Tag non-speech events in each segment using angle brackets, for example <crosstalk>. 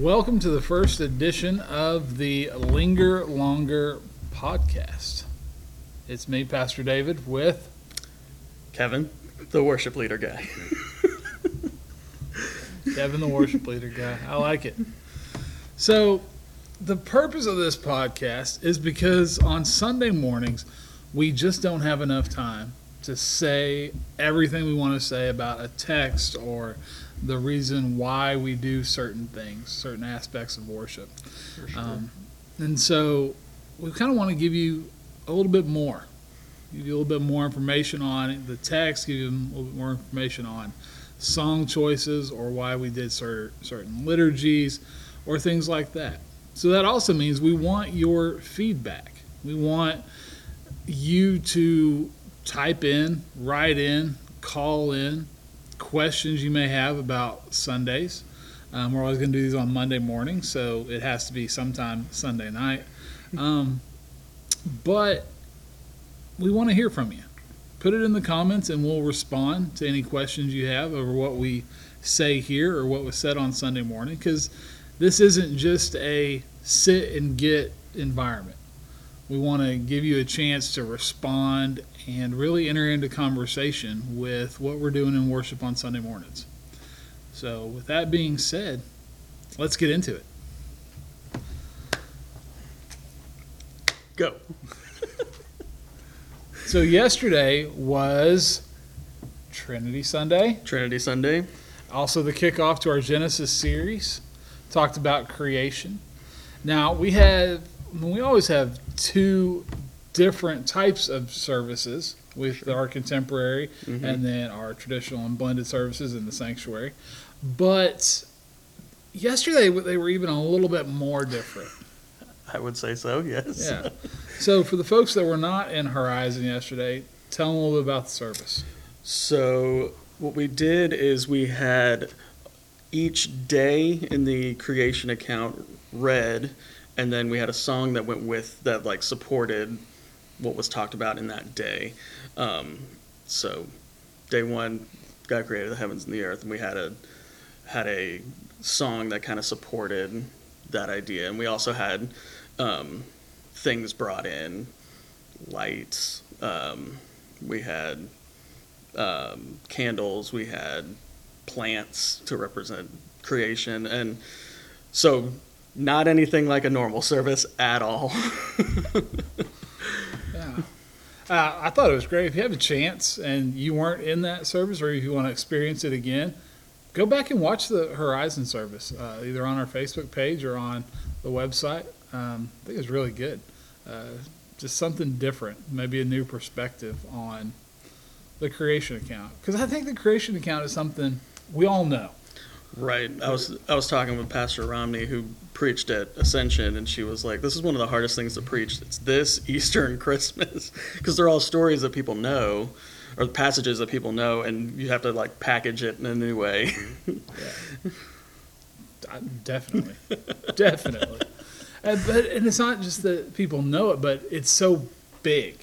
Welcome to the first edition of the Linger Longer podcast. It's me, Pastor David, with Keven, the worship leader guy. Keven, the worship leader guy. I like it. So, the purpose of this podcast is because on Sunday mornings, we just don't have enough time to say everything we want to say about a text or the reason why we do certain things, certain aspects of worship. Sure. Um, and so we kind of want to give you a little bit more, give you a little bit more information on the text, give you a little bit more information on song choices or why we did cer- certain liturgies or things like that. So that also means we want your feedback. We want you to type in, write in, call in questions you may have about Sundays. Um, we're always going to do these on Monday morning, so it has to be sometime Sunday night. Um, but we want to hear from you. Put it in the comments, and we'll respond to any questions you have over what we say here or what was said on Sunday morning. Because this isn't just a sit and get environment. We want to give you a chance to respond and really enter into conversation with what we're doing in worship on Sunday mornings. So, with that being said, let's get into it. Go. <laughs> So, yesterday was Trinity Sunday, Trinity Sunday. also the kickoff to our Genesis series. Talked about creation. Now, we have, we always have two different types of services with our contemporary Mhm. and then our traditional and blended services in the sanctuary. But yesterday they were even a little bit more different. <laughs> I would say so, yes. Yeah. So for the folks that were not in Horizon yesterday, tell them a little bit about the service. So, what we did is we had each day in the creation account read, and then we had a song that went with that, like, supported what was talked about in that day. Um, so, day one, God created the heavens and the earth, and we had a had a song that kind of supported that idea, and we also had um, things brought in, lights. Um, we had um, candles. We had plants to represent creation, and so not anything like a normal service at all. <laughs> Yeah. Uh, I thought it was great. If you have a chance and you weren't in that service or if you want to experience it again, go back and watch the Horizon service, uh, either on our Facebook page or on the website. Um, I think it's really good. Uh, just something different, maybe a new perspective on the creation account. Because I think the creation account is something we all know. Right. I was I was talking with Pastor Romney who preached at Ascension, and she was like, "This is one of the hardest things to preach. It's this Easter and <laughs> Christmas because they're all stories that people know, or passages that people know, and you have to like package it in a new way." Mm-hmm. <laughs> I- uh, Definitely, definitely. And, but and it's not just that people know it, but it's so big.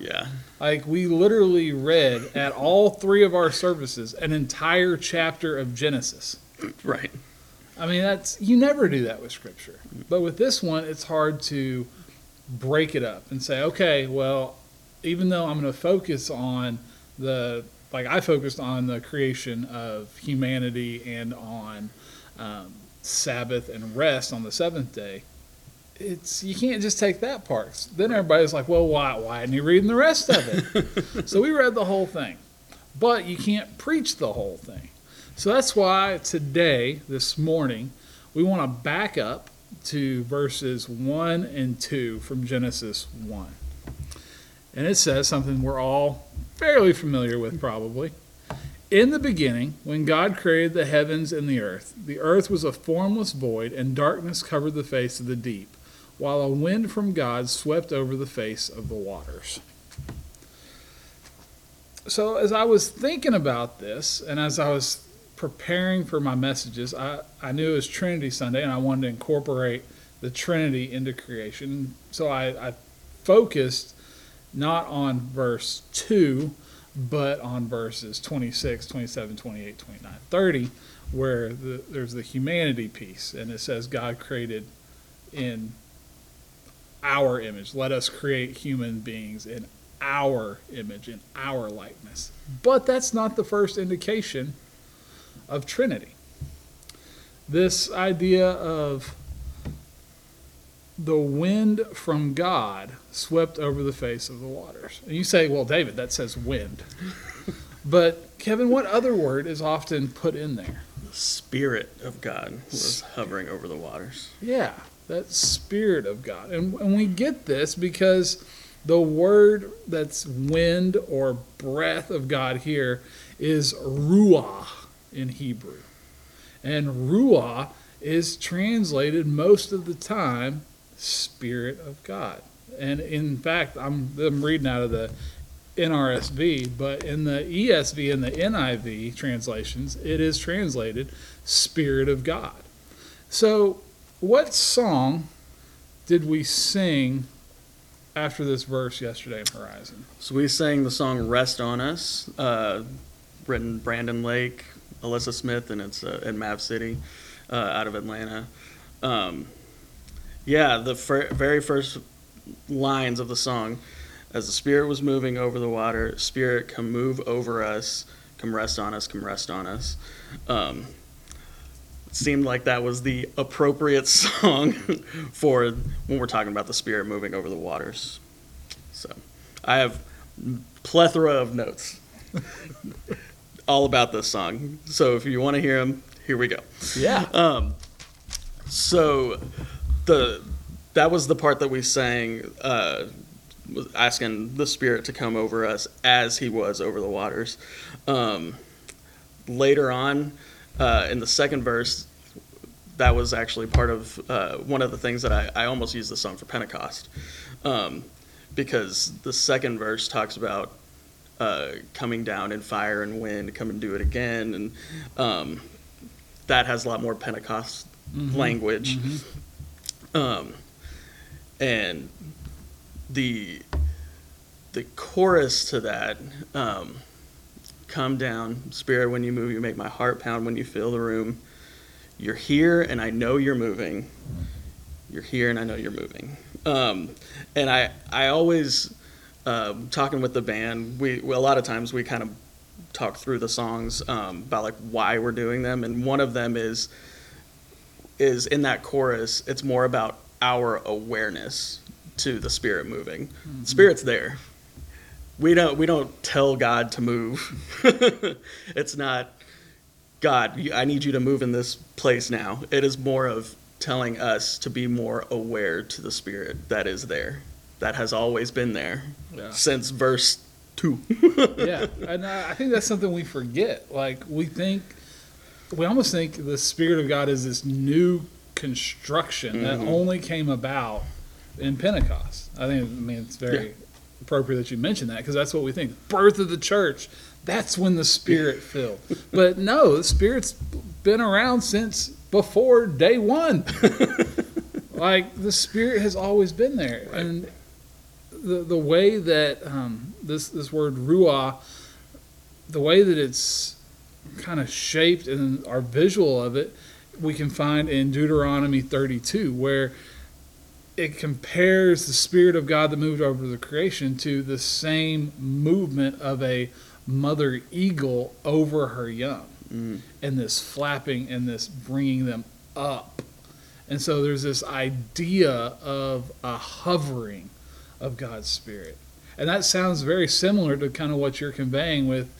yeah. Like we literally read at all three of our services an entire chapter of Genesis. Right. I mean, that's you never do that with scripture. But with this one, it's hard to break it up and say, okay, well, even though I'm going to focus on the like I focused on the creation of humanity and on um, Sabbath and rest on the seventh day. It's you can't just take that part. Then everybody's like, well, why why isn't he reading the rest of it? <laughs> so we read the whole thing, but you can't preach the whole thing. So that's why today, this morning, we want to back up to verses 1 and 2 from Genesis 1. And it says something we're all fairly familiar with, probably. In the beginning, when God created the heavens and the earth, the earth was a formless void, and darkness covered the face of the deep, while a wind from God swept over the face of the waters. So, as I was thinking about this, and as I was preparing for my messages, I, I knew it was Trinity Sunday, and I wanted to incorporate the Trinity into creation. So, I, I focused not on verse 2, but on verses 26, 27, 28, 29, 30, where the, there's the humanity piece, and it says God created in our image. Let us create human beings in our image, in our likeness. But that's not the first indication of Trinity. This idea of the wind from God swept over the face of the waters. And you say, well, David, that says wind. <laughs> but Keven, what other word is often put in there? The Spirit of God was hovering over the waters. Yeah, that Spirit of God. And, and we get this because the word that's wind or breath of God here is ruah in Hebrew. And ruah is translated most of the time Spirit of God. And in fact, I'm, I'm reading out of the NRSV, but in the ESV and the NIV translations, it is translated Spirit of God. So, what song did we sing after this verse yesterday in Horizon? So we sang the song "Rest on Us," uh, written Brandon Lake, Alyssa Smith, and it's uh, in Mav City, uh, out of Atlanta. Um, yeah, the fir- very first lines of the song, as the Spirit was moving over the water, Spirit, come move over us, come rest on us, come rest on us. Um, it seemed like that was the appropriate <laughs> song for when we're talking about the Spirit moving over the waters. So I have plethora of notes <laughs> all about this song. So if you want to hear them, here we go. Yeah. Um, so the that was the part that we sang, uh, asking the Spirit to come over us as He was over the waters. Um, later on, uh, in the second verse, that was actually part of uh, one of the things that I, I almost used the song for Pentecost, um, because the second verse talks about uh, coming down in fire and wind, come and do it again, and um, that has a lot more Pentecost language. Um, and the the chorus to that, um, come down, spirit. When you move, you make my heart pound. When you fill the room, you're here, and I know you're moving. You're here, and I know you're moving. Um, and I I always um, talking with the band. We, we a lot of times we kind of talk through the songs um, about like why we're doing them, and one of them is is in that chorus. It's more about our awareness to the spirit moving. The spirit's there. We don't we don't tell God to move. <laughs> it's not God. I need you to move in this place now. It is more of telling us to be more aware to the spirit that is there, that has always been there Yeah. since verse two. <laughs> yeah, and I think that's something we forget. Like we think, we almost think the Spirit of God is this new construction that mm-hmm. only came about in Pentecost. I think, I mean, it's very Yeah. appropriate that you mention that because that's what we think. Birth of the church. That's when the Spirit <laughs> filled. But no, the Spirit's been around since before day one. <laughs> like the Spirit has always been there, Right. and the the way that um, this this word ruah, the way that it's kind of shaped and our visual of it, we can find in Deuteronomy 32, where it compares the spirit of God that moved over the creation to the same movement of a mother eagle over her young, Mm. and this flapping and this bringing them up. And so there's this idea of a hovering of God's Spirit. And that sounds very similar to kind of what you're conveying with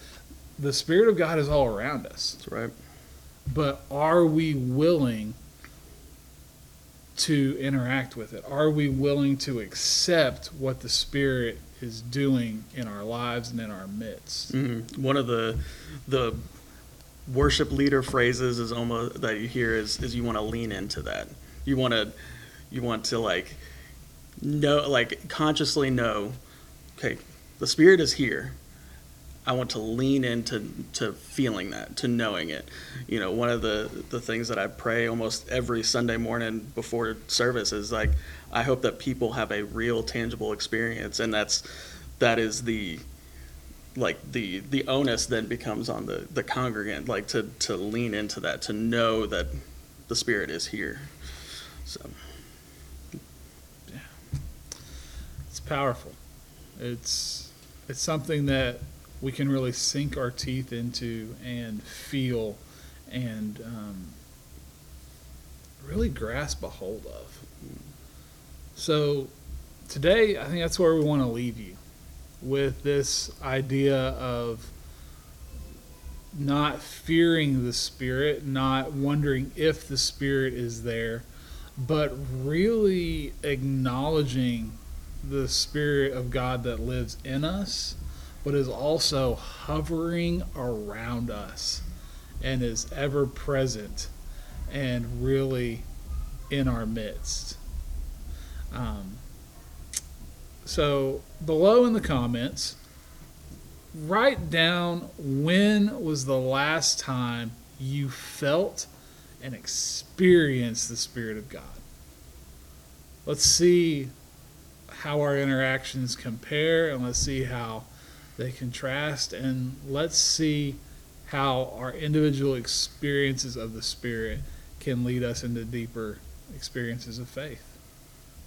the Spirit of God is all around us. That's right. But are we willing to interact with it? Are we willing to accept what the Spirit is doing in our lives and in our midst? Mhm. One of the the worship leader phrases is almost that you hear is is you want to lean into that. You want to you want to like know like consciously know, okay, the spirit is here. I want to lean into to feeling that, to knowing it. You know, one of the the things that I pray almost every Sunday morning before service is like I hope that people have a real tangible experience and that's that is the like the the onus then becomes on the the congregant like to to lean into that to know that the spirit is here so It's powerful. It's it's something that we can really sink our teeth into and feel and um, really grasp a hold of. So today, I think that's where we want to leave you with this idea of not fearing the spirit, not wondering if the spirit is there, but really acknowledging the Spirit of God that lives in us, but is also hovering around us and is ever present and really in our midst. Um, so, below in the comments, write down when was the last time you felt and experienced the Spirit of God. Let's see how our interactions compare and let's see how they contrast and let's see how our individual experiences of the spirit can lead us into deeper experiences of faith.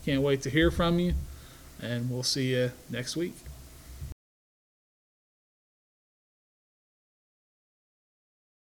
Can't wait to hear from you and we'll see you next week